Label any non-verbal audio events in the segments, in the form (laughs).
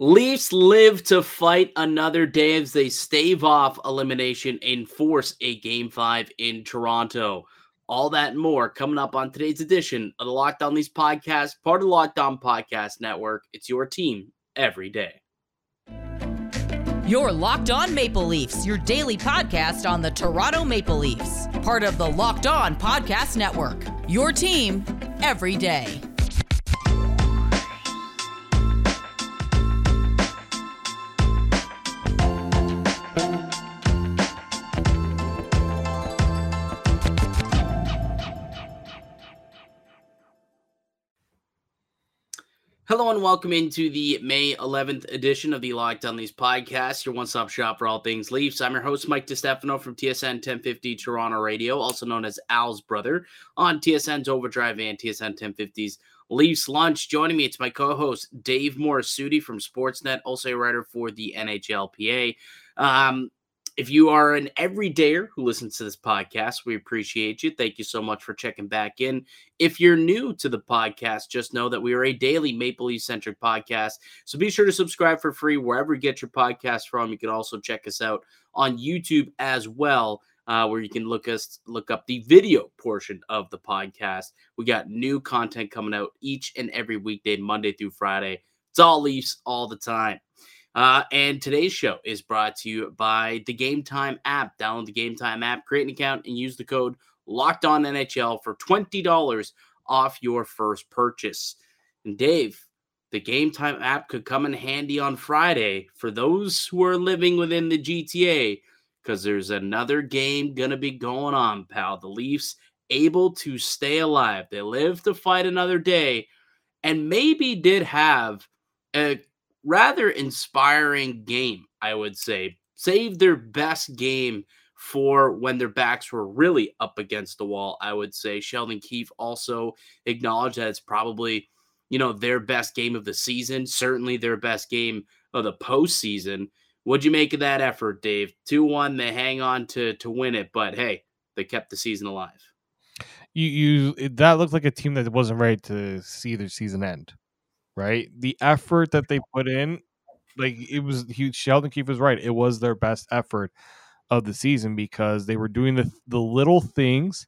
Leafs live to fight another day as they stave off elimination and force a game five in Toronto. All that more coming up on today's edition of the Locked On Leafs podcast, part of the Locked On Podcast Network. It's your team every day. Your Locked On Maple Leafs, your daily podcast on the Toronto Maple Leafs, part of the Locked On Podcast Network. Your team every day. Hello and welcome into the May 11th edition of the Locked On Leafs podcast, your one-stop shop for all things Leafs. I'm your host, Mike DiStefano from TSN 1050 Toronto Radio, also known as Al's brother on TSN's Overdrive and TSN 1050's Leafs Lunch. Joining me, it's my co-host Dave Morassutti from Sportsnet, also a writer for the NHLPA. Um, if you are an everydayer who listens to this podcast, we appreciate you. Thank you so much for checking back in. If you're new to the podcast, just know that we are a daily Maple Leaf centric podcast. So be sure to subscribe for free wherever you get your podcast from. You can also check us out on YouTube as well. Uh, where you can look us look up the video portion of the podcast. We got new content coming out each and every weekday, Monday through Friday. It's all Leafs all the time. Uh, and today's show is brought to you by the Gametime app. Download the Gametime app, create an account, and use the code Locked On NHL for twenty dollars off your first purchase. And Dave, the Gametime app could come in handy on Friday for those who are living within the GTA because there's another game gonna be going on, pal. The Leafs able to stay alive. They live to fight another day, and maybe did have a rather inspiring game, I would say. Saved their best game for when their backs were really up against the wall, I would say. Sheldon Keefe also acknowledged that it's probably, you know, their best game of the season, certainly their best game of the postseason. What'd you make of that effort, Dave? 2 1, they hang on to to win it, but hey, they kept the season alive. You you that looked like a team that wasn't ready to see their season end right? The effort that they put in, like it was huge. Sheldon Keefe was right. It was their best effort of the season because they were doing the the little things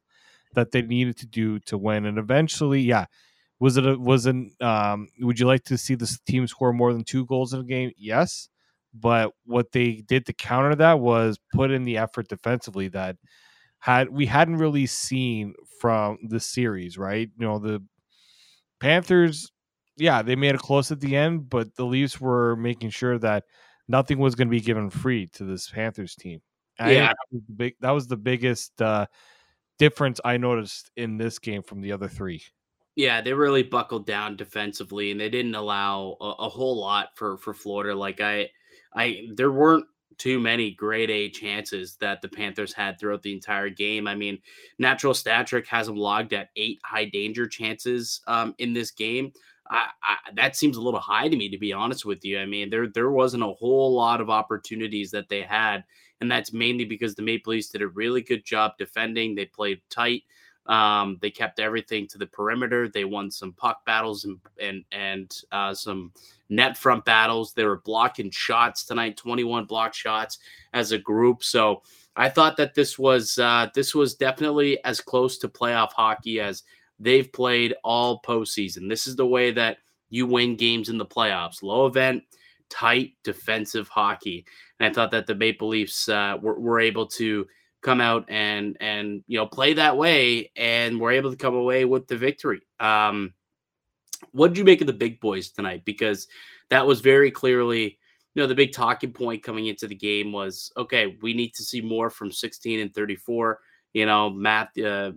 that they needed to do to win. And eventually, yeah, was it a, was an um, would you like to see this team score more than two goals in a game? Yes. But what they did to counter that was put in the effort defensively that had we hadn't really seen from the series, right? You know, the Panthers yeah, they made it close at the end, but the Leafs were making sure that nothing was going to be given free to this Panthers team. And yeah, that was, big, that was the biggest uh, difference I noticed in this game from the other three. Yeah, they really buckled down defensively, and they didn't allow a, a whole lot for for Florida. Like I, I there weren't too many grade A chances that the Panthers had throughout the entire game. I mean, Natural Stat Trick has them logged at eight high danger chances um, in this game. I, I, that seems a little high to me, to be honest with you. I mean, there there wasn't a whole lot of opportunities that they had, and that's mainly because the Maple Leafs did a really good job defending. They played tight. Um, they kept everything to the perimeter. They won some puck battles and and and uh, some net front battles. They were blocking shots tonight, 21 block shots as a group. So I thought that this was uh, this was definitely as close to playoff hockey as they've played all postseason. This is the way that you win games in the playoffs. Low event, tight defensive hockey. And I thought that the Maple Leafs uh, were, were able to come out and and you know play that way, and were able to come away with the victory. Um, what did you make of the big boys tonight? Because that was very clearly. You know, the big talking point coming into the game was okay, we need to see more from 16 and 34 you know, Matt uh,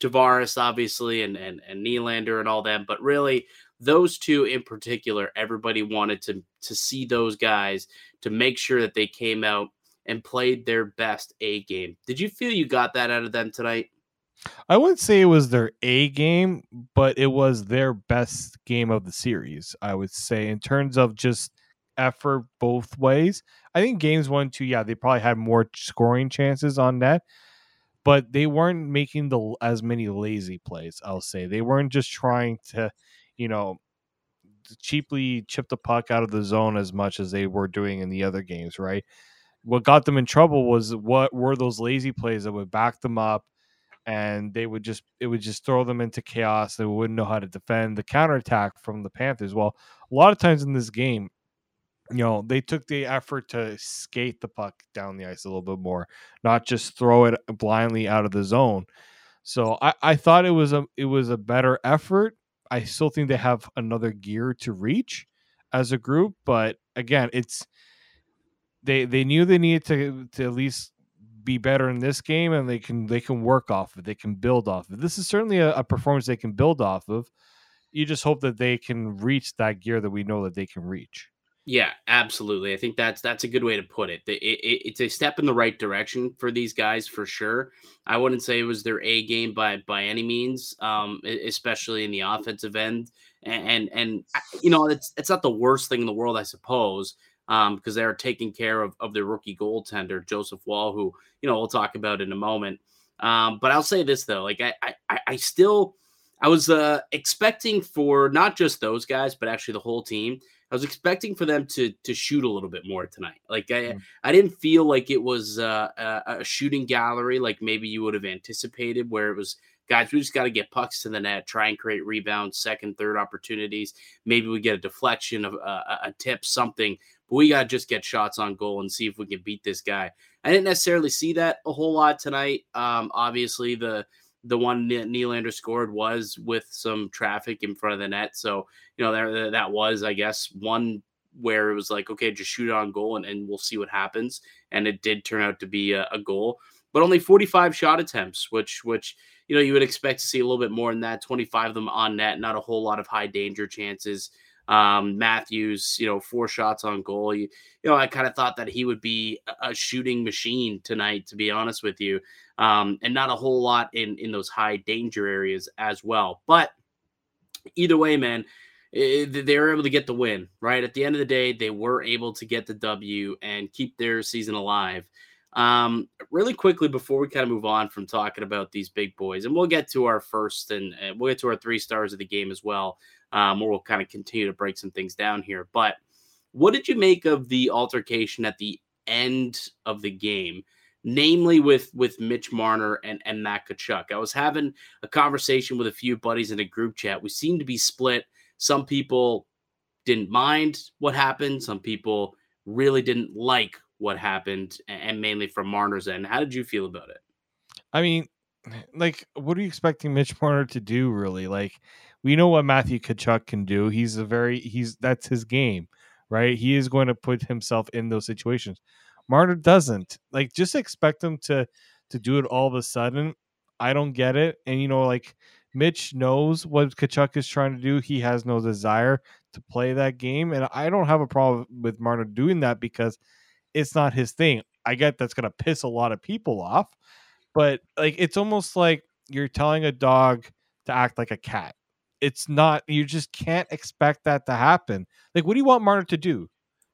Tavares, obviously, and, and, and Nylander and all them. But really, those two in particular, everybody wanted to, to see those guys to make sure that they came out and played their best A game. Did you feel you got that out of them tonight? I wouldn't say it was their A game, but it was their best game of the series. I would say in terms of just effort both ways. I think games one, two, yeah, they probably had more scoring chances on net, but they weren't making the as many lazy plays. I'll say they weren't just trying to, you know, cheaply chip the puck out of the zone as much as they were doing in the other games, right? What got them in trouble was what were those lazy plays that would back them up and they would just it would just throw them into chaos. They wouldn't know how to defend the counterattack from the Panthers. Well, a lot of times in this game, you know, they took the effort to skate the puck down the ice a little bit more, not just throw it blindly out of the zone. So I, I thought it was a it was a better effort. I still think they have another gear to reach as a group, but again, it's they they knew they needed to to at least be better in this game and they can they can work off of they can build off of this is certainly a, a, performance they can build off of you just hope that they can reach that gear that we know that they can reach yeah absolutely i think that's that's a good way to put it. It, it it's a step in the right direction for these guys for sure i wouldn't say it was their a game by by any means um especially in the offensive end and and, and you know it's it's not the worst thing in the world i suppose um, because they're taking care of, of their rookie goaltender, Joseph Woll, who, you know, we'll talk about in a moment. Um, but I'll say this though, like I, I, I still, I was uh, expecting for not just those guys, but actually the whole team. I was expecting for them to to shoot a little bit more tonight. Like I, mm. I didn't feel like it was uh, a, a shooting gallery like maybe you would have anticipated, where it was guys, we just got to get pucks to the net, try and create rebounds, second, third opportunities. Maybe we get a deflection, of a, a tip, something. But we got to just get shots on goal and see if we can beat this guy. I didn't necessarily see that a whole lot tonight. Um, obviously, the the one Nylander scored was with some traffic in front of the net. So, you know, there that was, I guess, one where it was like, okay, just shoot it on goal and, and we'll see what happens. And it did turn out to be a, a goal, but only 45 shot attempts, which which you know, you would expect to see a little bit more than that. 25 of them on net, not a whole lot of high danger chances. Um, Matthews, you know, four shots on goal. You, you know, I kind of thought that he would be a shooting machine tonight, to be honest with you, um, and not a whole lot in in those high danger areas as well. But either way, man, it, they were able to get the win. Right at the end of the day, they were able to get the W and keep their season alive. Um, really quickly before we kind of move on from talking about these big boys, and we'll get to our first and, and we'll get to our three stars of the game as well, um, we'll kind of continue to break some things down here. But what did you make of the altercation at the end of the game? namely with with Mitch Marner and and Matt Tkachuk. I was having a conversation with a few buddies in a group chat. We seemed to be split. Some people didn't mind what happened. Some people really didn't like what happened, and mainly from Marner's end. How did you feel about it? I mean, like, what are you expecting Mitch Marner to do? Really, like, we know what Matthew Tkachuk can do. He's a very he's that's his game, right? He is going to put himself in those situations. Marner doesn't. Like, just expect him to to do it all of a sudden. I don't get it. And you know, like Mitch knows what Tkachuk is trying to do. He has no desire to play that game, and I don't have a problem with Marner doing that because it's not his thing. I get that's going to piss a lot of people off, but like it's almost like you're telling a dog to act like a cat. It's not you just can't expect that to happen. Like what do you want Marner to do?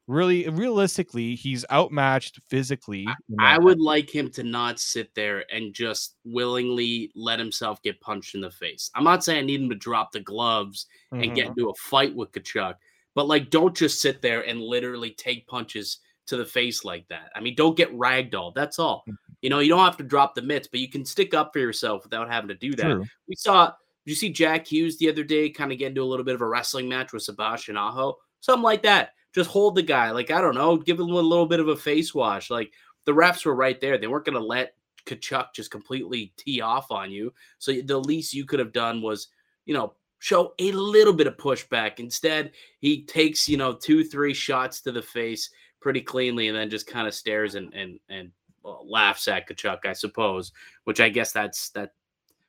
Really realistically, he's outmatched physically. I would like him to not sit there and just willingly let himself get punched in the face. I'm not saying I need him to drop the gloves mm-hmm. and get mm-hmm. into a fight with Tkachuk, but like don't just sit there and literally take punches to the face like that. I mean, don't get ragdolled. That's all. Mm-hmm. You know, you don't have to drop the mitts, but you can stick up for yourself without having to do that. True. We saw, you see Jack Hughes the other day kind of get into a little bit of a wrestling match with Sebastian Aho? Something like that. Just hold the guy. Like, I don't know, give him a little bit of a face wash. Like, the refs were right there. They weren't going to let Tkachuk just completely tee off on you. So the least you could have done was, you know, show a little bit of pushback. Instead, he takes, you know, two, three shots to the face pretty cleanly and then just kind of stares and and and well, laughs at Tkachuk, I suppose. Which I guess that's that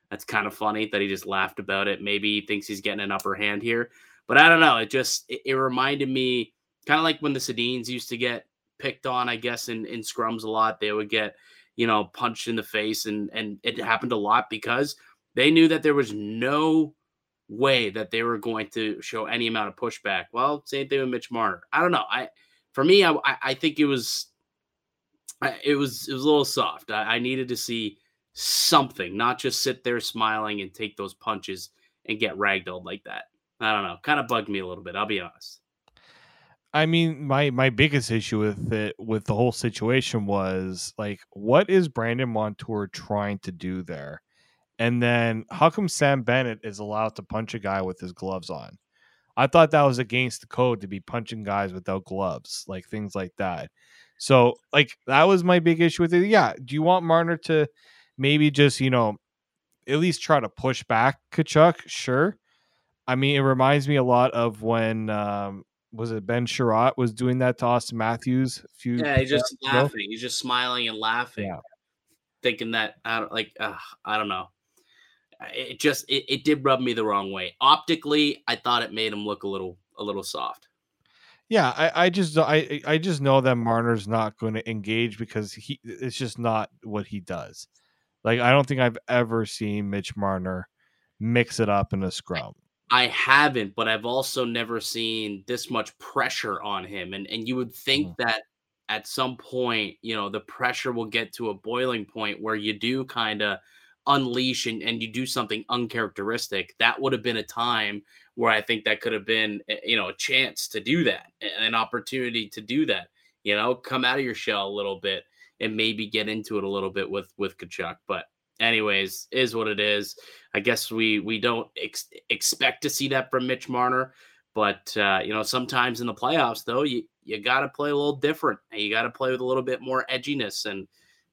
that's kind of funny that he just laughed about it. Maybe he thinks he's getting an upper hand here, but I don't know. It just it, it reminded me kind of like when the Sedins used to get picked on. I guess in in scrums a lot, they would get you know punched in the face, and and it happened a lot because they knew that there was no way that they were going to show any amount of pushback. Well, same thing with Mitch Marner. I don't know. I for me, I, I think it was it was it was a little soft. I, I, needed to see something, not just sit there smiling and take those punches and get ragdolled like that. I don't know. Kind of bugged me a little bit. I'll be honest. I mean, my my biggest issue with it with the whole situation was like, what is Brandon Montour trying to do there? And then how come Sam Bennett is allowed to punch a guy with his gloves on? I thought that was against the code to be punching guys without gloves, like things like that. So, like that was my big issue with it. Yeah, do you want Marner to maybe just you know at least try to push back Tkachuk? Sure. I mean, it reminds me a lot of when um, was it Ben Chiarot was doing that to Austin Matthews. A few yeah, he's just laughing. Ago. He's just smiling and laughing, yeah. thinking that I don't like. Uh, I don't know. It just it, it did rub me the wrong way. Optically, I thought it made him look a little a little soft. Yeah, I, I just I I just know that Marner's not going to engage because he it's just not what he does. Like I don't think I've ever seen Mitch Marner mix it up in a scrum. I haven't, but I've also never seen this much pressure on him. And and you would think mm. that at some point, you know, the pressure will get to a boiling point where you do kind of unleash and, and you do something uncharacteristic. That would have been a time where I think that could have been, eh, you know, a chance to do that, an opportunity to do that. You know, come out of your shell a little bit and maybe get into it a little bit with with Tkachuk. But anyways, is what it is. I guess we we don't ex- expect to see that from Mitch Marner, but uh, you know sometimes in the playoffs though you you got to play a little different and you got to play with a little bit more edginess and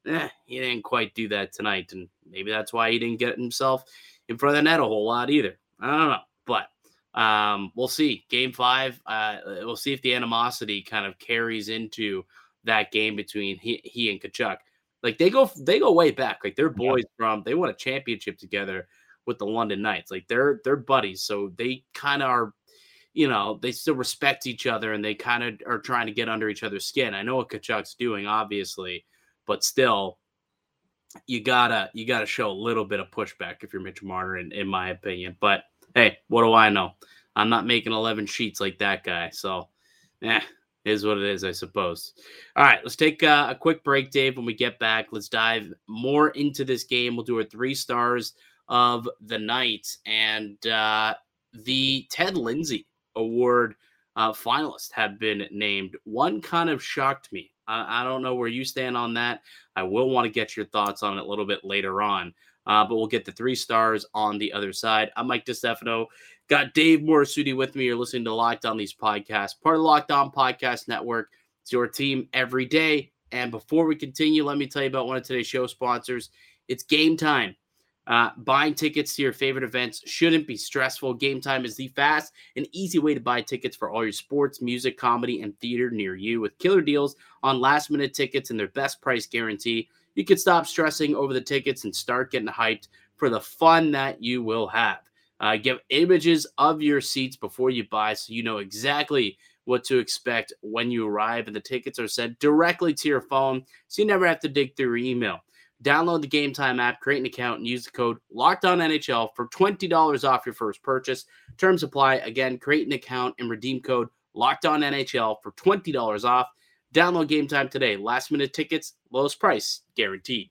eh, he didn't quite do that tonight and maybe that's why he didn't get himself in front of the net a whole lot either. I don't know, but um, we'll see. Game five, uh, we'll see if the animosity kind of carries into that game between he, he and Tkachuk. Like they go they go way back. Like they're boys yeah. from they won a championship together with the London Knights. Like they're they're buddies. So they kind of are, you know, they still respect each other and they kind of are trying to get under each other's skin. I know what Tkachuk's doing, obviously, but still, you gotta you gotta show a little bit of pushback if you're Mitch Marner, in, in my opinion. But hey, what do I know? I'm not making 11 sheets like that guy. So, eh, is what it is, I suppose. All right, let's take uh, a quick break, Dave. When we get back, let's dive more into this game. We'll do our three stars of the night and uh, the Ted Lindsay Award uh, finalists have been named. One kind of shocked me. I, I, don't know where you stand on that. I will want to get your thoughts on it a little bit later on. Uh, but we'll get the three stars on the other side. I'm Mike DiStefano. Got Dave Morassutti with me. You're listening to Locked On These podcasts, part of the Locked On Podcast Network. It's your team every day. And before we continue, let me tell you about one of today's show sponsors. It's Gametime. Uh, buying tickets to your favorite events shouldn't be stressful. Gametime is the fast and easy way to buy tickets for all your sports, music, comedy, and theater near you. With killer deals on last minute tickets and their best price guarantee, you can stop stressing over the tickets and start getting hyped for the fun that you will have. Uh, give images of your seats before you buy so you know exactly what to expect when you arrive. And the tickets are sent directly to your phone so you never have to dig through your email. Download the Gametime app, create an account, and use the code NHL for $20 off your first purchase. Terms apply. Again, create an account and redeem code NHL for $20 off. Download Gametime today. Last minute tickets, lowest price guaranteed.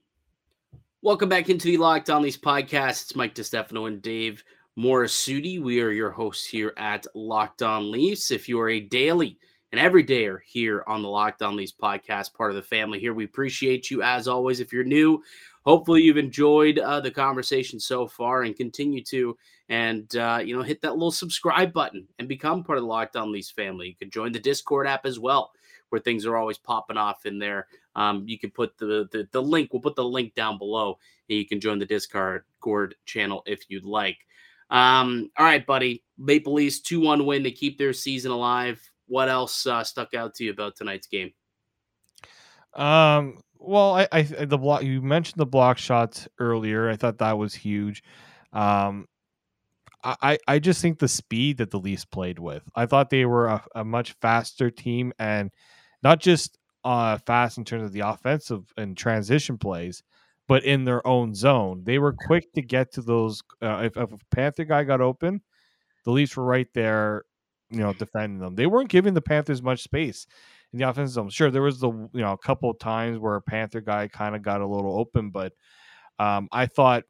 Welcome back into the Locked On Leafs podcast. It's Mike DiStefano and Dave Morassutti. We are your hosts here at Locked On Leafs. If you are a daily and everydayer here on the Locked On Leafs podcast, part of the family here, we appreciate you as always. If you're new, hopefully you've enjoyed uh, the conversation so far and continue to. And, uh, you know, hit that little subscribe button and become part of the Locked On Leafs family. You can join the Discord app as well, where things are always popping off in there. Um, you can put the, the, the link, we'll put the link down below, and you can join the Discord channel if you'd like. Um, all right, buddy. Maple Leafs 2 1 win to keep their season alive. What else uh, stuck out to you about tonight's game? Um, well, I, I the block you mentioned the block shots earlier. I thought that was huge. Um, I, I just think the speed that the Leafs played with. I thought they were a, a much faster team and not just uh, fast in terms of the offensive and transition plays, but in their own zone. They were quick to get to those. Uh, if, if, a Panther guy got open, the Leafs were right there, you know, defending them. They weren't giving the Panthers much space in the offensive zone. Sure, there was the you know a couple of times where a Panther guy kind of got a little open, but um, I thought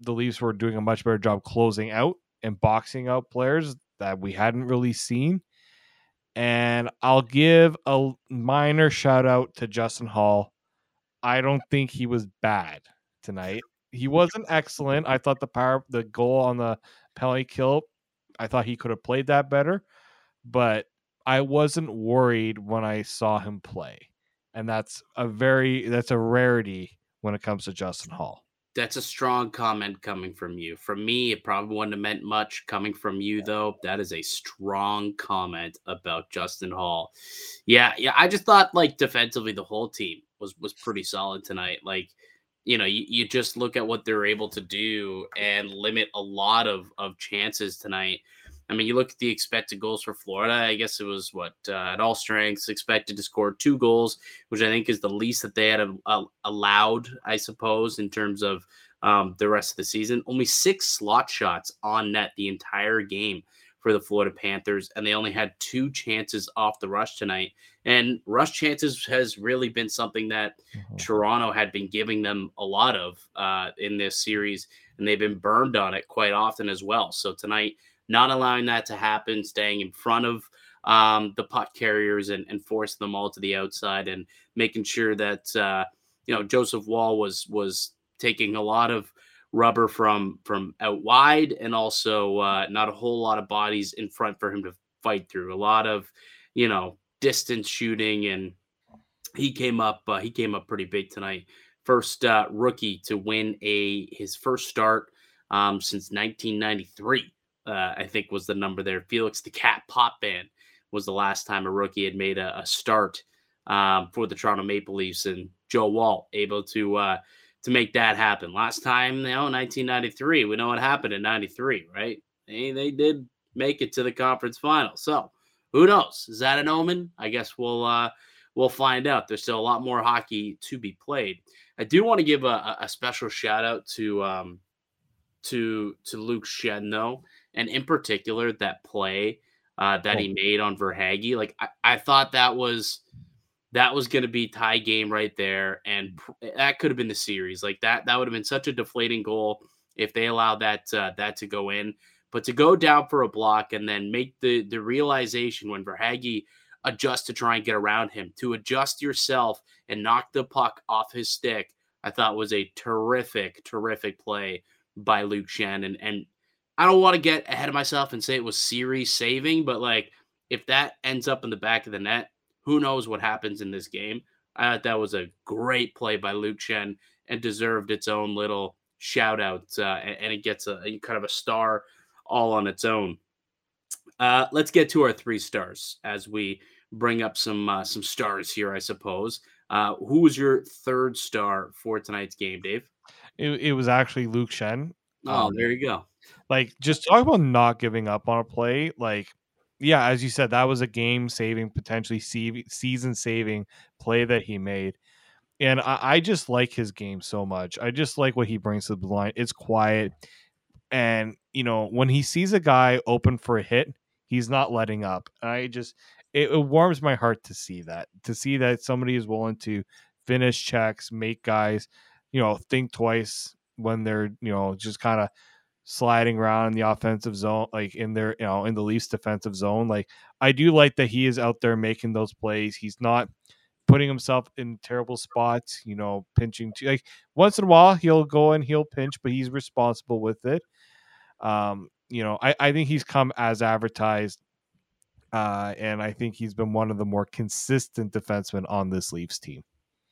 the Leafs were doing a much better job closing out and boxing out players that we hadn't really seen. And I'll give a minor shout out to Justin Holl. I don't think he was bad tonight. He wasn't excellent. I thought the power, the goal on the penalty kill, I thought he could have played that better, but I wasn't worried when I saw him play. And that's a very that's a rarity when it comes to Justin Holl. That's a strong comment coming from you. From me, it probably wouldn't have meant much. Coming from you, though, that is a strong comment about Justin Holl. Yeah, yeah. I just thought like defensively, the whole team was was pretty solid tonight. Like, you know, you, you just look at what they're able to do and limit a lot of of chances tonight. I mean, you look at the expected goals for Florida. I guess it was what uh, at all strengths expected to score two goals, which I think is the least that they had a, a, allowed, I suppose, in terms of um, the rest of the season. Only six slot shots on net the entire game for the Florida Panthers, and they only had two chances off the rush tonight. And rush chances has really been something that mm-hmm. Toronto had been giving them a lot of uh, in this series, and they've been burned on it quite often as well. So tonight not allowing that to happen, staying in front of um, the puck carriers and, and forcing them all to the outside and making sure that uh, you know Joseph Woll was was taking a lot of rubber from from out wide and also uh, not a whole lot of bodies in front for him to fight through. A lot of you know distance shooting and he came up uh, he came up pretty big tonight. First uh, rookie to win a his first start um, since 1993 uh, I think was the number there. Felix the Cat Potvin was the last time a rookie had made a, a start um, for the Toronto Maple Leafs, and Joe Woll able to uh, to make that happen. Last time, you know, 1993. We know what happened in '93, right? They they did make it to the conference final. So who knows? Is that an omen? I guess we'll uh, we'll find out. There's still a lot more hockey to be played. I do want to give a, a special shout out to um, to to Luke Schenn though and in particular that play uh, that oh. he made on Verhaeghe. Like I, I thought that was that was going to be tie game right there, and pr- that could have been the series. Like that that would have been such a deflating goal if they allowed that uh, that to go in. But to go down for a block and then make the the realization when Verhaeghe adjusts to try and get around him, to adjust yourself and knock the puck off his stick, I thought was a terrific, terrific play by Luke Schenn. And, and I don't want to get ahead of myself and say it was series saving, but like if that ends up in the back of the net, who knows what happens in this game? I thought that was a great play by Luke Schenn and deserved its own little shout out, uh, and, it gets a, a, kind of a star all on its own. Uh, let's get to our three stars as we bring up some uh, some stars here, I suppose. Uh, who was your third star for tonight's game, Dave? It, it was actually Luke Schenn. Oh, um, there you go. Like just talk about not giving up on a play. Like, yeah, as you said, that was a game saving, potentially season saving play that he made. And I, I, just like his game so much. I just like what he brings to the line. It's quiet. And, you know, when he sees a guy open for a hit, he's not letting up. I just, it, it warms my heart to see that, to see that somebody is willing to finish checks, make guys, you know, think twice when they're, you know, just kind of sliding around in the offensive zone, like in their, you know, in the Leafs defensive zone. Like I do like that he is out there making those plays. He's not putting himself in terrible spots, you know, pinching too. like once in a while he'll go and he'll pinch, but he's responsible with it. Um, you know, I, I think he's come as advertised. Uh, and I think he's been one of the more consistent defensemen on this Leafs team.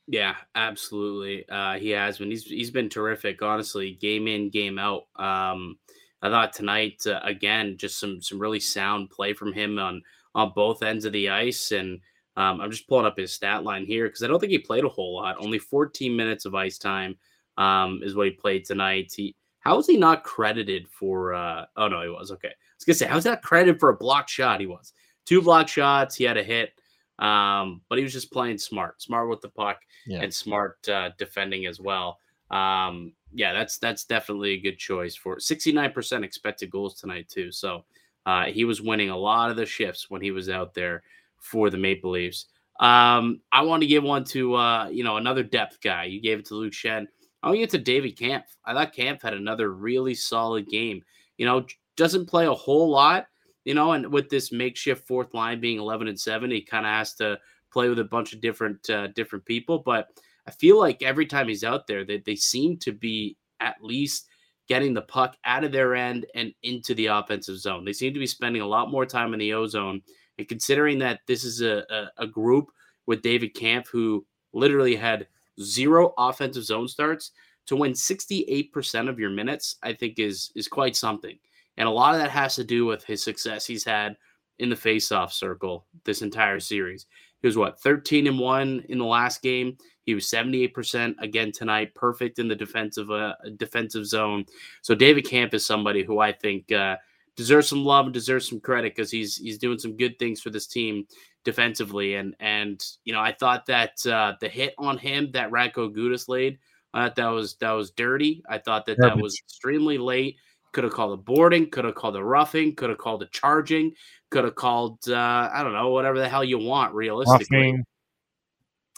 Yeah, absolutely. Uh, he has been. He's he's been terrific. Honestly, game in, game out. Um, I thought tonight uh, again, just some some really sound play from him on on both ends of the ice. And um, I'm just pulling up his stat line here because I don't think he played a whole lot. Only 14 minutes of ice time um, is what he played tonight. He how was he not credited for? Uh, oh no, he was okay. I was gonna say how's that credited for a blocked shot? He was two block shots. He had a hit. Um, but he was just playing smart, smart with the puck, yeah. and smart uh, defending as well. Um, yeah, that's that's definitely a good choice for 69% expected goals tonight too. So uh, he was winning a lot of the shifts when he was out there for the Maple Leafs. Um, I want to give one to uh, you know another depth guy. You gave it to Luke Schenn. I'll give it to David Kampf. I thought Kampf had another really solid game. You know, doesn't play a whole lot, you know, and with this makeshift fourth line being 11 and 7, he kind of has to play with a bunch of different uh, different people. But I feel like every time he's out there, they, they seem to be at least getting the puck out of their end and into the offensive zone. They seem to be spending a lot more time in the O zone. And considering that this is a, a, a group with David Kampf who literally had zero offensive zone starts, to win 68% of your minutes, I think is is quite something. And a lot of that has to do with his success he's had in the faceoff circle this entire series. He was what 13 and 1 in the last game. He was 78% again tonight, perfect in the defensive uh, defensive zone. So David Kampf is somebody who I think uh, deserves some love and deserves some credit because he's he's doing some good things for this team defensively. And and you know I thought that uh, the hit on him that Radko Gudas laid, uh, that was that was dirty. I thought that that was extremely late. Could have called a boarding, could have called a roughing, could have called a charging, could have called uh, I don't know whatever the hell you want realistically. Roughing.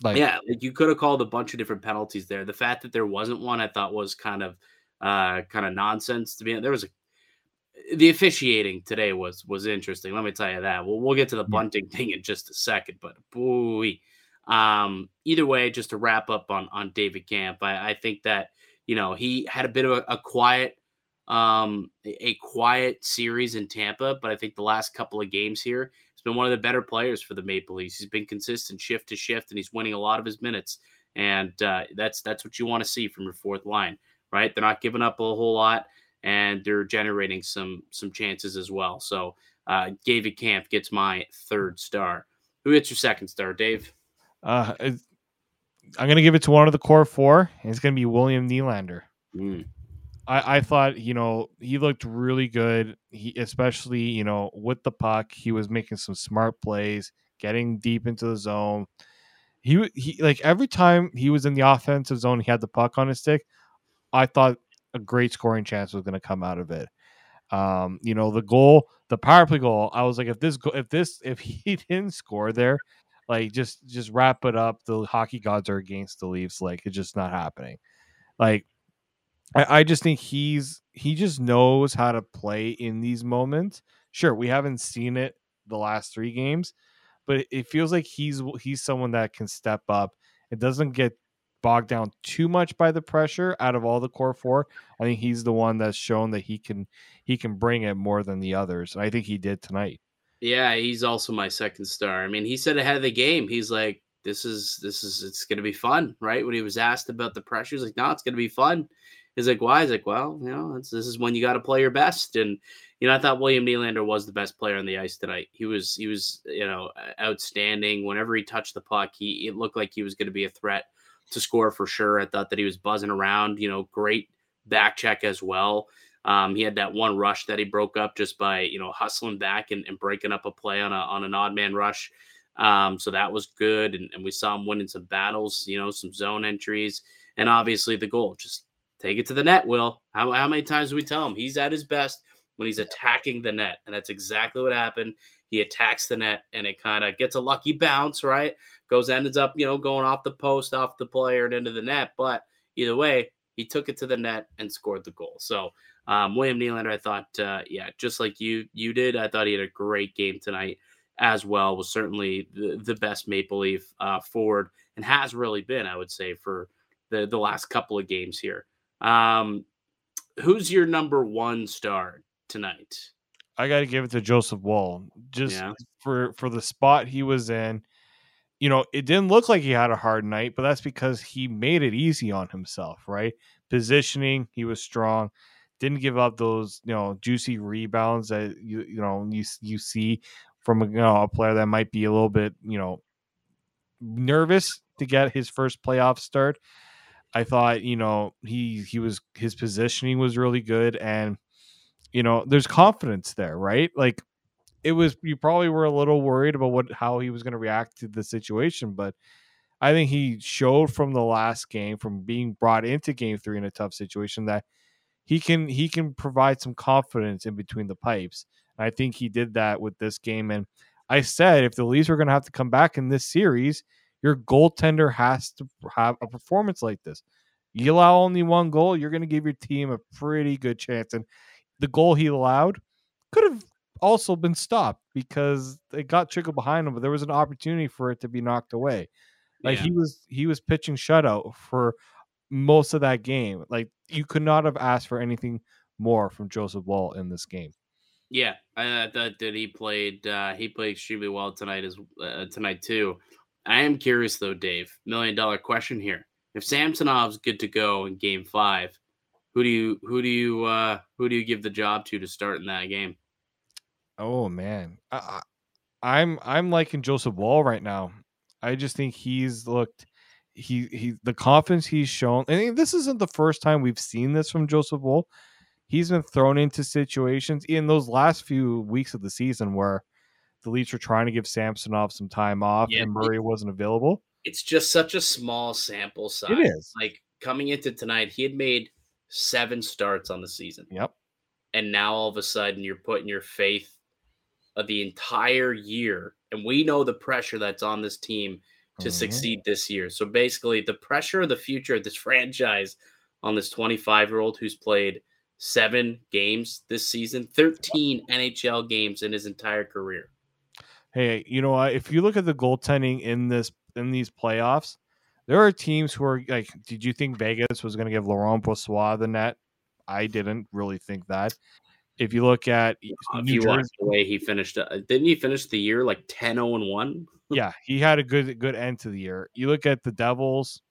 Like, yeah, like you could have called a bunch of different penalties there. The fact that there wasn't one, I thought was kind of uh kind of nonsense to be. There was a the officiating today was was interesting. Let me tell you that. Well, we'll get to the Bunting thing in just a second, but boy, um, either way, just to wrap up on on David Kampf, I, I think that you know he had a bit of a, a quiet um a quiet series in Tampa, but I think the last couple of games here, he's been one of the better players for the Maple Leafs. He's been consistent shift to shift, and he's winning a lot of his minutes, and uh, that's that's what you want to see from your fourth line, right? They're not giving up a whole lot and they're generating some some chances as well. So uh, David Kampf gets my third star. Who gets your second star, Dave? Uh, I'm going to give it to one of the core four. it's going to be William Nylander. Mm. I, I thought, you know, he looked really good. He, especially, you know, with the puck, he was making some smart plays, getting deep into the zone. He, he, like every time he was in the offensive zone, he had the puck on his stick. I thought a great scoring chance was going to come out of it. Um, you know, the goal, the power play goal, I was like, if this, if this, if (laughs) he didn't score there, like just, just wrap it up. The hockey gods are against the Leafs. Like it's just not happening. Like, I, I just think he's, he just knows how to play in these moments. Sure, we haven't seen it the last three games, but it feels like he's, he's someone that can step up. It doesn't get bogged down too much by the pressure out of all the core four. I think he's the one that's shown that he can he can bring it more than the others. And I think he did tonight. Yeah, he's also my second star. I mean, he said ahead of the game, he's like, This is this is it's gonna be fun, right? When he was asked about the pressure, he's like, No, it's gonna be fun. He's like, Why? He's like, Well, you know, this is when you gotta play your best. And you know, I thought William Nylander was the best player on the ice tonight. He was he was, you know, outstanding. Whenever he touched the puck, he it looked like he was gonna be a threat to score for sure. I thought that he was buzzing around, you know, great back check as well. Um, he had that one rush that he broke up just by, you know, hustling back and, and breaking up a play on a on an odd man rush. Um, so that was good. And, and we saw him winning some battles, you know, some zone entries, and obviously the goal. Just take it to the net, Will. How, how many times do we tell him he's at his best when he's attacking the net? And that's exactly what happened. He attacks the net and it kind of gets a lucky bounce, right? Goes ends up, you know, going off the post, off the player, and into the net. But either way, he took it to the net and scored the goal. So um, William Nylander, I thought, uh, yeah, just like you you did, I thought he had a great game tonight as well. Was certainly the, the best Maple Leaf uh, forward and has really been, I would say, for the the last couple of games here. Um, who's your number one star tonight? I got to give it to Joseph Woll just yeah. for for the spot he was in. You know, it didn't look like he had a hard night, but that's because he made it easy on himself, right? Positioning, he was strong. Didn't give up those, you know, juicy rebounds that you you know you you see from a, you know, a player that might be a little bit, you know, nervous to get his first playoff start. I thought, you know, he he was his positioning was really good and you know, there's confidence there, right? Like it was you probably were a little worried about what how he was going to react to the situation, but I think he showed from the last game, from being brought into game three in a tough situation, that he can he can provide some confidence in between the pipes. And I think he did that with this game. And I said if the Leafs were going to have to come back in this series, your goaltender has to have a performance like this. You allow only one goal, you're going to give your team a pretty good chance. And the goal he allowed could have also been stopped because it got trickled behind him, but there was an opportunity for it to be knocked away. Like Yeah. he was he was pitching shutout for most of that game. Like you could not have asked for anything more from Joseph Woll in this game. Yeah, I I thought that he played uh, he played extremely well tonight as uh, tonight too. I am curious though, Dave. Million dollar question here: If Samsonov's good to go in Game Five, who do you who do you uh, who do you give the job to to start in that game? Oh man, I, I'm I'm liking Joseph Woll right now. I just think he's looked he he the confidence he's shown. Think this isn't the first time we've seen this from Joseph Woll. He's been thrown into situations in those last few weeks of the season where the Leafs were trying to give Samsonov some time off Yeah. and Murray wasn't available. It's just such a small sample size. It is. like coming into tonight, he had made seven starts on the season. Yep. and now all of a sudden you're putting your faith of the entire year and we know the pressure that's on this team to Mhm. succeed this year so basically the pressure of the future of this franchise on this 25 year old who's played seven games this season 13 nhl games in his entire career Hey, you know what? If you look at the goaltending in this in these playoffs, there are teams who are like, did you think Vegas was going to give Laurent Brossoit the net? I didn't really think that. If you look at if New you Jersey, the way he finished uh, didn't he finish the year like 10 0 and 1 (laughs) yeah, he had a good good end to the year. You look at the Devils,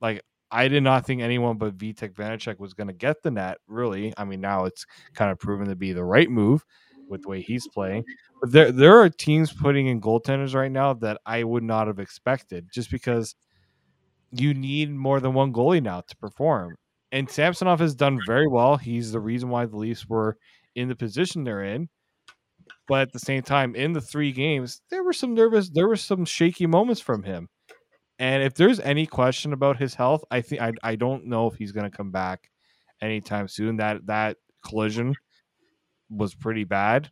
like I did not think anyone but Vitek Vanecek was going to get the net. Really, I mean, now it's kind of proven to be the right move with the way he's playing. But there there are teams putting in goaltenders right now that I would not have expected, just because you need more than one goalie now to perform. And Samsonov has done very well. He's the reason why the Leafs were in the position they're in. But at the same time, in the three games, there were some nervous, there were some shaky moments from him. And if there's any question about his health, I think I, I don't know if he's going to come back anytime soon. That that collision was pretty bad.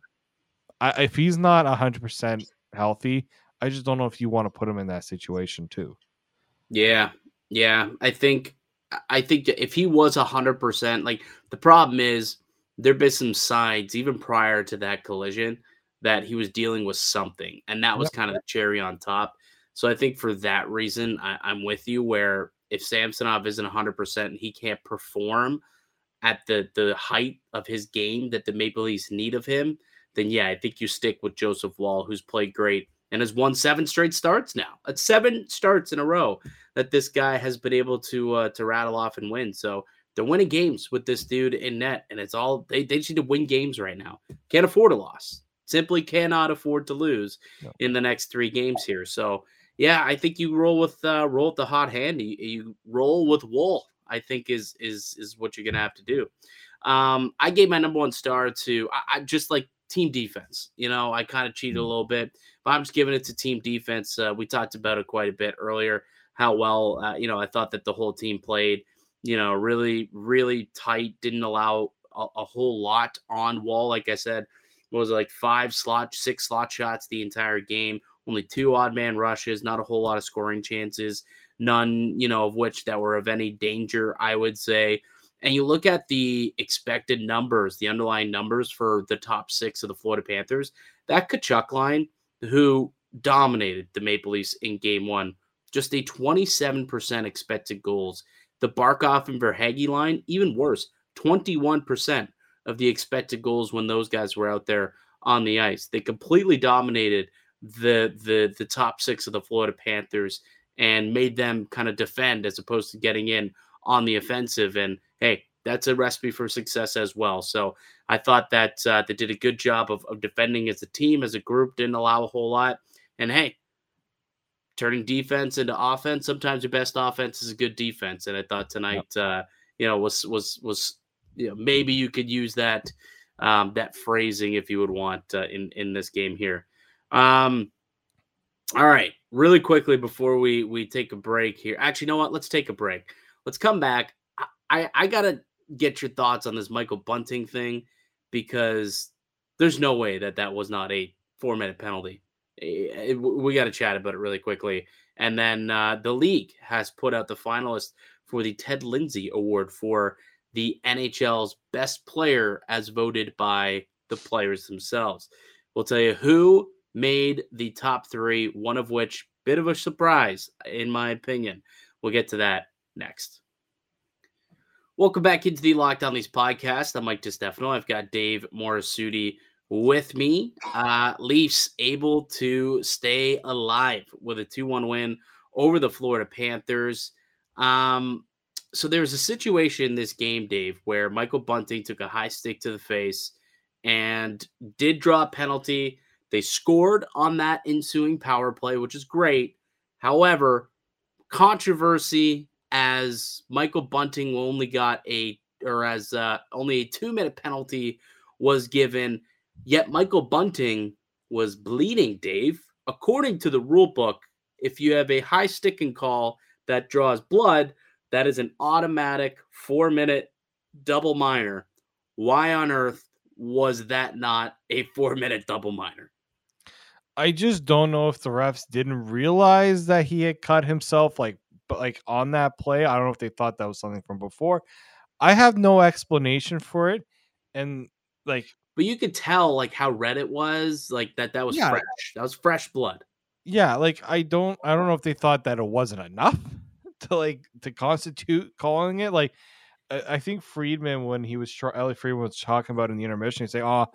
I, if he's not hundred percent healthy, I just don't know if you want to put him in that situation too. Yeah, yeah. I think I think if he was hundred percent, like the problem is there've been some signs even prior to that collision that he was dealing with something, and that was kind of the cherry on top. So I think for that reason, I, I'm with you. Where if Samsonov isn't hundred percent and he can't perform at the the height of his game that the Maple Leafs need of him, then yeah, I think you stick with Joseph Woll, who's played great and has won seven straight starts now. It's seven starts in a row that this guy has been able to uh, to rattle off and win. So they're winning games with this dude in net, and it's all they they just need to win games right now. Can't afford a loss. Simply cannot afford to lose No. in the next three games here. So yeah, I think you roll with uh, roll with the hot hand. You, you roll with Woll. I think is is is what you're gonna have to do. Um, I gave my number one star to I, I just like team defense. You know, I kind of cheated a Mm. little bit, but I'm just giving it to team defense. Uh, we talked about it quite a bit earlier. How well, uh, you know, I thought that the whole team played. You know, really, really tight. Didn't allow a, a whole lot on Woll. Like I said, was it, like five slot, six slot shots the entire game. Only two odd man rushes. Not a whole lot of scoring chances. None, you know, of which that were of any danger. I would say and you look at the expected numbers, the underlying numbers for the top six of the Florida Panthers, that Tkachuk line, who dominated the Maple Leafs in game one, just a 27% expected goals. The Barkov and Verhaeghe line, even worse, 21% of the expected goals when those guys were out there on the ice. They completely dominated the the the top six of the Florida Panthers and made them kind of defend as opposed to getting in on the offensive. And hey, that's a recipe for success as well. So I thought that uh, they did a good job of, of defending as a team, as a group, didn't allow a whole lot. And hey, turning defense into offense. Sometimes your best offense is a good defense. And I thought tonight, uh, you know, was was was you know maybe you could use that um, that phrasing if you would want uh, in in this game here. Um, all right, really quickly before we we take a break here. Actually, you know what? Let's take a break. Let's come back. I I, gotta get your thoughts on this Michael Bunting thing because there's no way that that was not a four minute penalty. Eh, eh, We got to chat about it really quickly. And then uh, the league has put out the finalist for the Ted Lindsay Award for the NHL's best player as voted by the players themselves. We'll tell you who made the top three, one of which, bit of a surprise, in my opinion. We'll get to that next. Welcome back into the Locked On Leafs podcast. I'm Mike DiStefano. I've got Dave Morassutti with me. Uh, Leafs able to stay alive with a 2 1 win over the Florida Panthers. Um, so there was a situation in this game, Dave, where Michael Bunting took a high stick to the face and did draw a penalty. They scored on that ensuing power play, which is great. However, controversy as Michael Bunting only got a or as uh, only a two minute penalty was given. Yet Michael Bunting was bleeding, Dave. According to the rule book, if you have a high sticking call that draws blood, that is an automatic four minute double minor. Why on earth was that not a four minute double minor? I just don't know if the refs didn't realize that he had cut himself like but like on that play. I don't know if they thought that was something from before. I have no explanation for it. And like but you could tell like how red it was, like that that was yeah. fresh. That was fresh blood. Yeah, like I don't I don't know if they thought that it wasn't enough (laughs) to like to constitute calling it like I think Friedman when he was Elliotte Friedman was talking about in the intermission, he say, "Oh,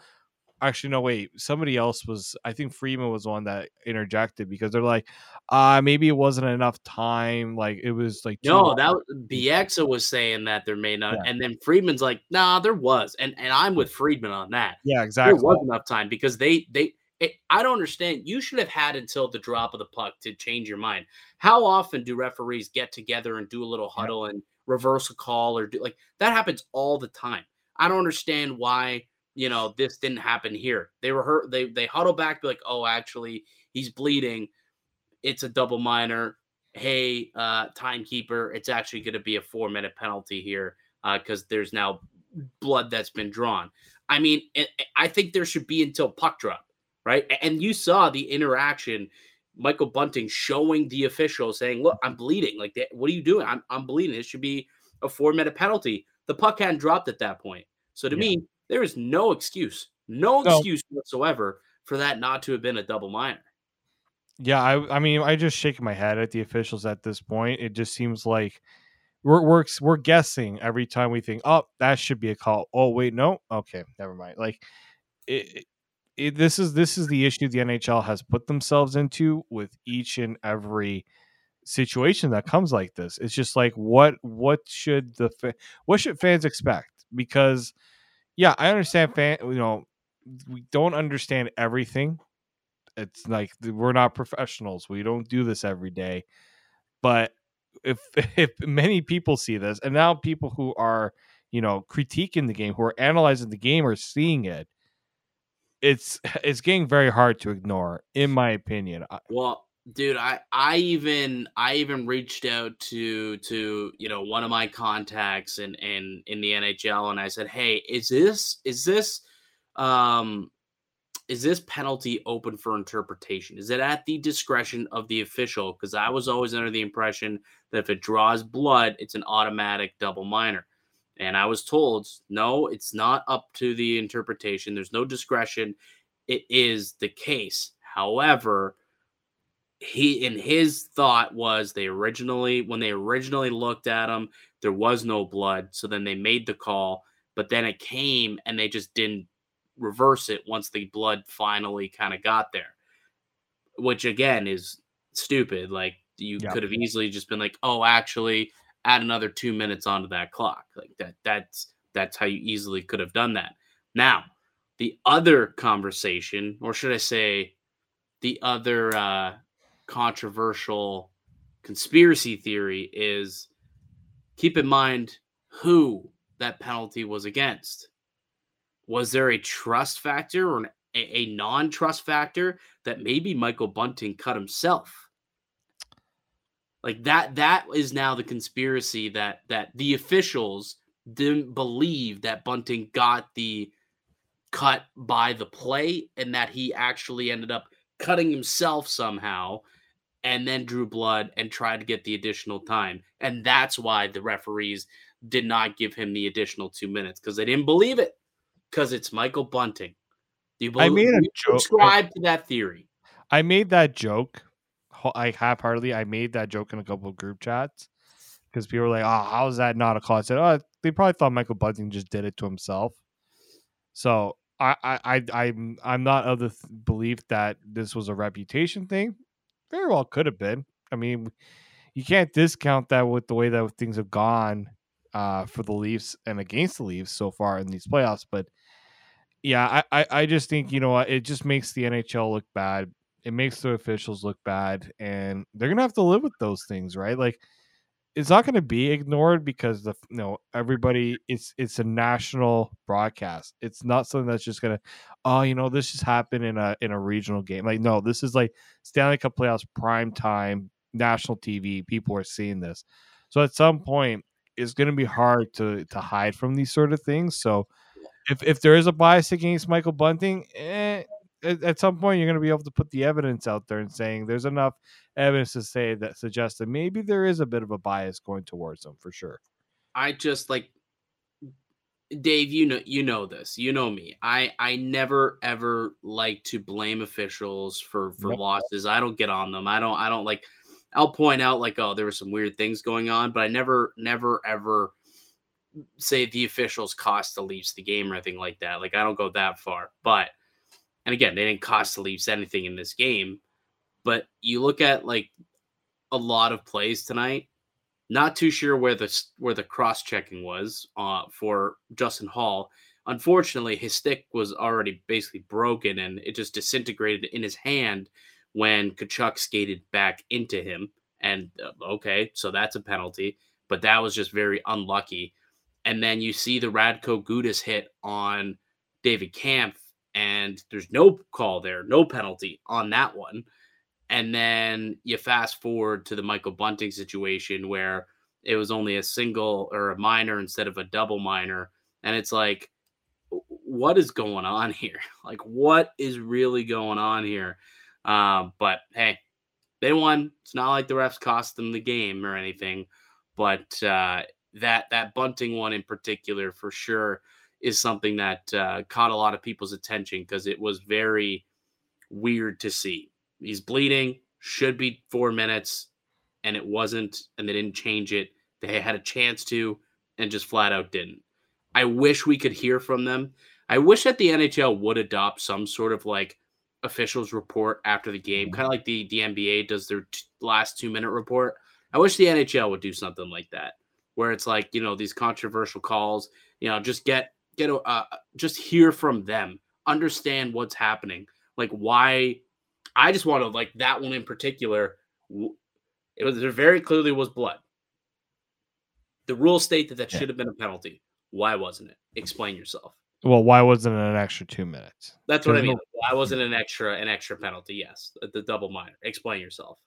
actually no wait somebody else was i think freeman was one that interjected because they're like uh maybe it wasn't enough time like it was like no long. that Bieksa was saying that there may not yeah. and then friedman's like nah there was and and i'm with friedman on that yeah exactly there was enough time because they they it, i don't understand you should have had until the drop of the puck to change your mind how often do referees get together and do a little huddle yeah. and reverse a call or do like that happens all the time i don't understand why you know, this didn't happen here. They were hurt. They they huddle back, be like, oh, actually, he's bleeding. It's a double minor. Hey, uh, timekeeper, it's actually going to be a four minute penalty here because uh, there's now blood that's been drawn. I mean, it, I think there should be until puck drop, right? And you saw the interaction. Michael Bunting showing the official saying, "Look, I'm bleeding. Like, what are you doing? I'm, I'm bleeding. It should be a four minute penalty." The puck hadn't dropped at that point. So to yeah. me, there is no excuse, no, no excuse whatsoever for that not to have been a double minor. Yeah, I, I mean, I just shake my head at the officials at this point. It just seems like we're we're we're guessing every time we think, oh, that should be a call. Oh, wait, no, okay, never mind. Like, it, it, this is this is the issue the NHL has put themselves into with each and every situation that comes like this. It's just like what what should the what should fans expect? Because yeah, I understand fan, you know, we don't understand everything. It's like we're not professionals. We don't do this every day. But if (laughs) if many people see this and now people who are, you know, critiquing the game, who are analyzing the game are seeing it, it's (sighs) it's getting very hard to ignore in my opinion. Well, dude i i even i even reached out to to you know one of my contacts in in in the nhl and i said hey is this is this um is this penalty open for interpretation? Is it at the discretion of the official? Because i was always under the impression that if it draws blood it's an automatic double minor. And i was told no it's not up to the interpretation. There's no discretion. It is the case. However he in his thought was they originally when they originally looked at him there was no blood so then they made the call but then it came and they just didn't reverse it once the blood finally kind of got there which again is stupid like you yeah. could have easily just been like oh actually add another 2 minutes onto that clock like that that's that's how you easily could have done that now the other conversation or should i say the other uh controversial conspiracy theory is keep in mind who that penalty was against. Was there a trust factor or an, a, a non trust factor that maybe Michael Bunting cut himself? Like that, that is now the conspiracy that that the officials didn't believe that Bunting got the cut by the play and that he actually ended up cutting himself somehow and then drew blood and tried to get the additional time. And that's why the referees did not give him the additional two minutes because they didn't believe it because it's Michael Bunting. Do you believe, I made a joke- I- subscribe to that theory? I made that joke. I half-heartedly. I made that joke in a couple of group chats because people were like, "Oh, how is that not a call?" I said, "Oh, they probably thought Michael Bunting just did it to himself." So I, I, I I'm, I'm not of the th- belief that this was a reputation thing. Very well could have been. I mean, you can't discount that with the way that things have gone uh, for the Leafs and against the Leafs so far in these playoffs. But yeah, I, I, I just think you know it just makes the NHL look bad. It makes the officials look bad, and they're gonna have to live with those things, right? Like it's not going to be ignored because the you know everybody it's it's a national broadcast. It's not something that's just going to oh you know this just happened in a in a regional game. Like no, this is like Stanley Cup playoffs prime time national TV. People are seeing this, so at some point it's going to be hard to to hide from these sort of things. So if if there is a bias against Michael Bunting, eh, at, at some point you're going to be able to put the evidence out there and saying there's enough evidence to say that suggests that maybe there is a bit of a bias going towards them for sure. I just like Dave, you know you know this. You know me. I I never ever like to blame officials for for Nope. losses. I don't get on them. I don't I don't like I'll point out like oh there were some weird things going on, but I never never ever say the officials cost the Leafs the game or anything like that. Like I don't go that far. But and again, they didn't cost the Leafs anything in this game. But you look at like a lot of plays tonight not too sure where the where the cross checking was uh, for Justin Holl. Unfortunately, his stick was already basically broken, and it just disintegrated in his hand when Tkachuk skated back into him. And uh, okay, so that's a penalty, but that was just very unlucky. And then you see the Radko Gudas hit on David Kampf, and there's no call there, no penalty on that one. And then you fast forward to the Michael Bunting situation where it was only a single or a minor instead of a double minor. And it's like, what is going on (laughs) here? Like, what is really going on here? Um, but hey, they won. It's not like the refs cost them the game or anything. But uh, that that bunting one in particular, for sure, is something that uh, caught a lot of people's attention because it was very weird to see. He's bleeding, should be four minutes, and it wasn't, and they didn't change it. They had a chance to, and just flat out didn't. I wish we could hear from them. I wish that the NHL would adopt some sort of like officials report after the game, kind of like the, the NBA does their t- last two minute report. I wish the NHL would do something like that, where it's like you know these controversial calls. You know, just get get a uh, just hear from them, understand what's happening, like why. I just want to like that one in particular. It was there very clearly was blood. The rules state that that Yeah. should have been a penalty. Why wasn't it? Explain yourself. Well, why wasn't it an extra two minutes? That's what I mean. Why wasn't an extra an extra penalty? Yes, the- the double minor. Explain yourself.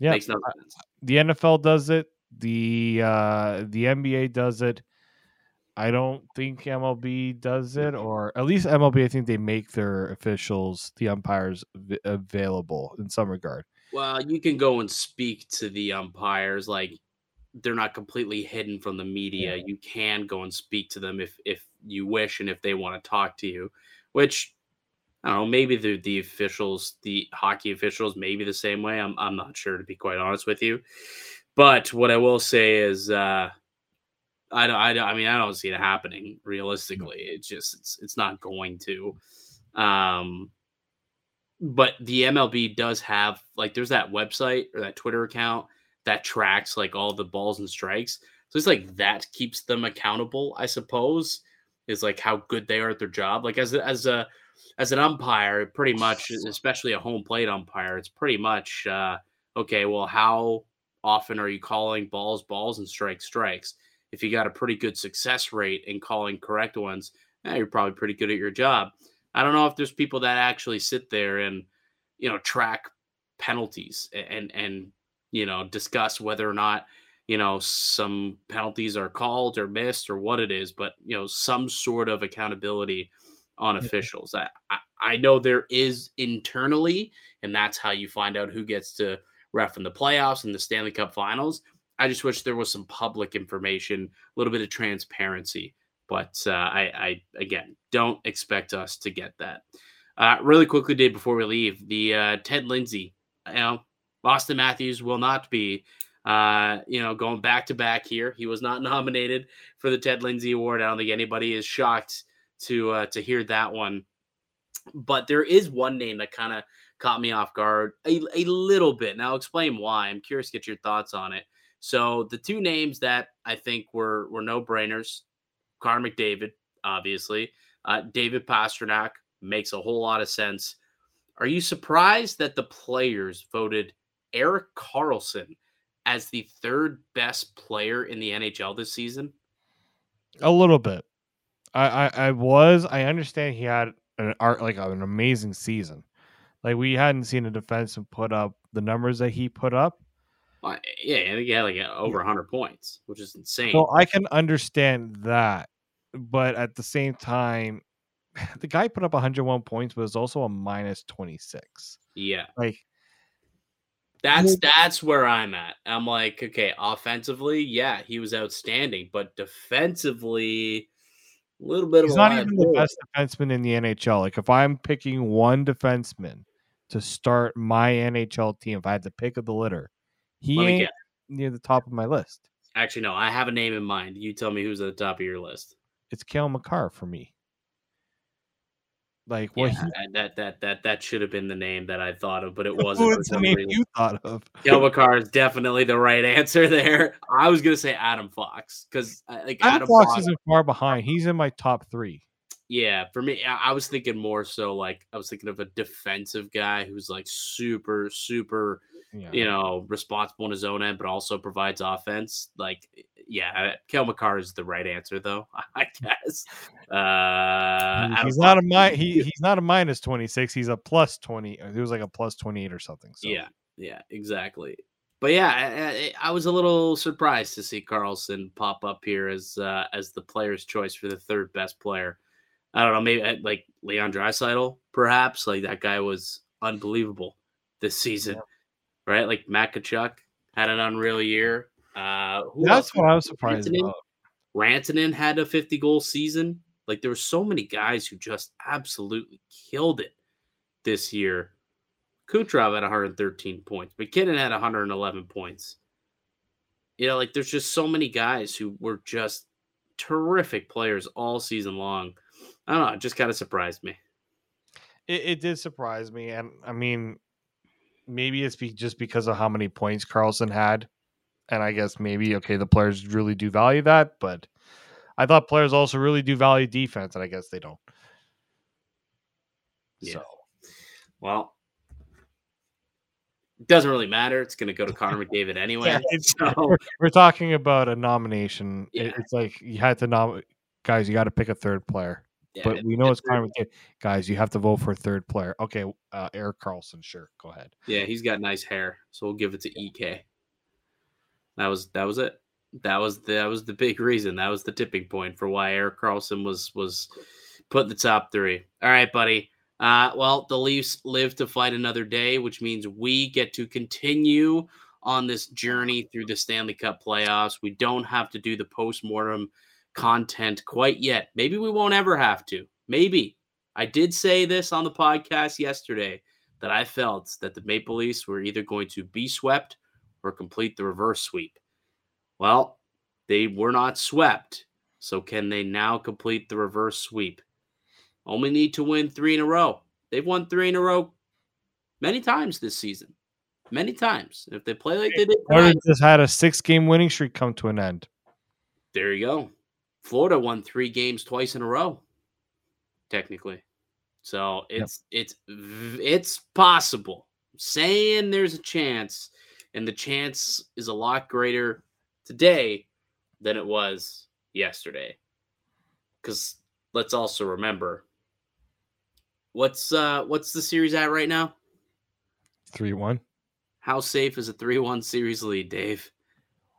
Yeah, Makes no sense. the NFL does it. The uh, the NBA does it. I don't think MLB does it, or at least MLB. I think they make their officials, the umpires, v- available in some regard. Well, you can go and speak to the umpires. Like they're not completely hidden from the media. You can go and speak to them if if you wish and if they want to talk to you. Which I don't know. Maybe the the officials, the hockey officials, maybe the same way. I'm I'm not sure to be quite honest with you. But what I will say is, uh, I don't, I don't. I mean, I don't see it happening realistically. It's just it's it's not going to. Um, but the MLB does have like there's that website or that Twitter account that tracks like all the balls and strikes. So it's like that keeps them accountable, I suppose, is like how good they are at their job. Like as a, as a as an umpire, pretty much, especially a home plate umpire, it's pretty much uh, okay. Well, how often are you calling balls, balls, and strikes, strikes? If you got a pretty good success rate in calling correct ones, eh, you're probably pretty good at your job. I don't know if there's people that actually sit there and you know track penalties and and you know discuss whether or not you know some penalties are called or missed or what it is but you know some sort of accountability on officials I, I i know there is internally and that's how you find out who gets to ref in the playoffs and the stanley cup finals i just wish there was some public information a little bit of transparency But uh, I, I again don't expect us to get that. Uh, really quickly, Dave, before we leave, the uh, Ted Lindsay, you know, Auston Matthews will not be, uh, you know, going back to back here. He was not (laughs) nominated for the Ted Lindsay Award. I don't think anybody is shocked to uh, to hear that one. But there is one name that kind of caught me off guard a, a little bit. Now, I'll explain why. I'm curious to get your thoughts on it. So the two names that I think were were no brainers, Connor McDavid, obviously, uh, David Pastrnak makes a whole lot of sense. Are you surprised that the players voted Erik Karlsson as the third best player in the NHL this season? A little bit. I, I, I was. I understand he had an art like an amazing season. Like we hadn't seen a defenseman put up the numbers that he put up. Yeah, I think he had like over 100 points, which is insane. So I can understand that, but at the same time, (sighs) the guy put up 101 points, but was also a minus 26. Yeah, Like that's that's where I'm at. I'm like, okay, offensively, yeah, he was outstanding, but defensively, a little bit he's of a not even the best defenseman in the NHL. Like if I'm picking one defenseman to start my NHL team, if I had to pick of the litter, he Let ain't near the top of my list. Actually, no, I have a name in mind. You tell me who's at the top of your list. It's Cale Makar for me. Like what? yeah, I- that that that that should have been the name that I thought of, but it (laughs) wasn't. is the name reason. you thought of? Cale Makar (laughs) is definitely the right answer there. I was gonna say Adam Fox because uh, like Adam, Adam, Fox Fox, isn't far behind. He's in my top three. yeah, for me, I, I was thinking more so like I was thinking of a defensive guy who's like super, super, Yeah. you know, responsible in his own end, but also provides offense. Like, yeah, Cale Makar is the right answer though, (laughs) I guess. Uh, he's not a mi- he, he's not a minus 26 he's a plus 20 it was like a plus 28 or something so Yeah, yeah, exactly. But yeah, I, I, was a little surprised to see Karlsson pop up here as uh, as the player's choice for the third best player. I don't know, maybe uh, like Leon Draisaitl, perhaps. Like that guy was unbelievable this season, right? Like Matt Tkachuk had an unreal year. Uh, who else? that's what i was surprised Rantanen? about Rantanen had a 50 goal season. Like there were so many guys who just absolutely killed it this year. Kucherov had 113 points. MacKinnon had 111 points. You know, like there's just so many guys who were just terrific players all season long. I don't know. It just kind of surprised me. it, it did surprise me and i mean maybe it's be, just because of how many points karlsson had and i guess maybe okay the players really do value that but i thought players also really do value defense and i guess they don't Yeah. so Well, it doesn't really matter. It's going to go to Connor (laughs) McDavid anyway. Yeah, so, (laughs) we're, we're talking about a nomination Yeah. it's like you had to nom guys you got to pick a third player yeah, but it- we know it's it- Connor McDavid. Guys, you have to vote for a third player. Okay, uh, Erik Karlsson, sure, go ahead. Yeah, he's got nice hair, so we'll give it to EK. That was that was it. That was the, that was the big reason. That was the tipping point for why Erik Karlsson was was put in the top three. All right, buddy. Uh, well, the Leafs live to fight another day, which means we get to continue on this journey through the Stanley Cup playoffs. We don't have to do the post-mortem content quite yet. Maybe we won't ever have to. Maybe. I did say this on the podcast yesterday that I felt that the Maple Leafs were either going to be swept or complete the reverse sweep. Well, they were not swept. So can they now complete the reverse sweep? Only need to win three in a row. They've won three in a row many times this season. Many times. If they play like they did tonight, just had a six game winning streak come to an end. there you go. Florida won three games twice in a row, technically. So it's it's it's possible. Saying there's a chance, and the chance is a lot greater today than it was yesterday. Because let's also remember what's uh what's the series at right now? 3 1. How safe is a three-one series lead, Dave?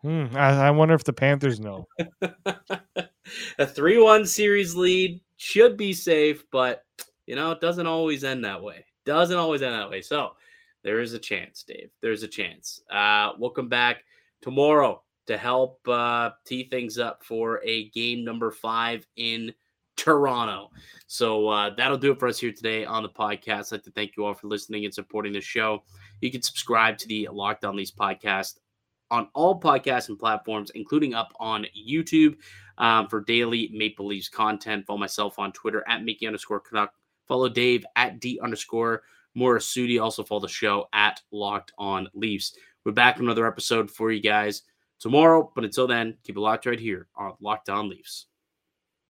Hmm, I, I wonder if the Panthers know. (laughs) a 3 1 series lead should be safe, but you know, it doesn't always end that way. Doesn't always end that way. So there is a chance, Dave. There's a chance. Uh, we'll come back tomorrow to help uh, tee things up for a game number five in Toronto. So uh, that'll do it for us here today on the podcast. I'd like to thank you all for listening and supporting the show. You can subscribe to the Locked On Leafs podcast on all podcasts and platforms, including up on YouTube um, for daily Maple Leafs content. Follow myself on Twitter at Mickey underscore Canuck. Follow Dave at D underscore Morassutti. Also follow the show at Locked On Leafs. We're back with another episode for you guys tomorrow. But until then, keep it locked right here on Locked On Leafs.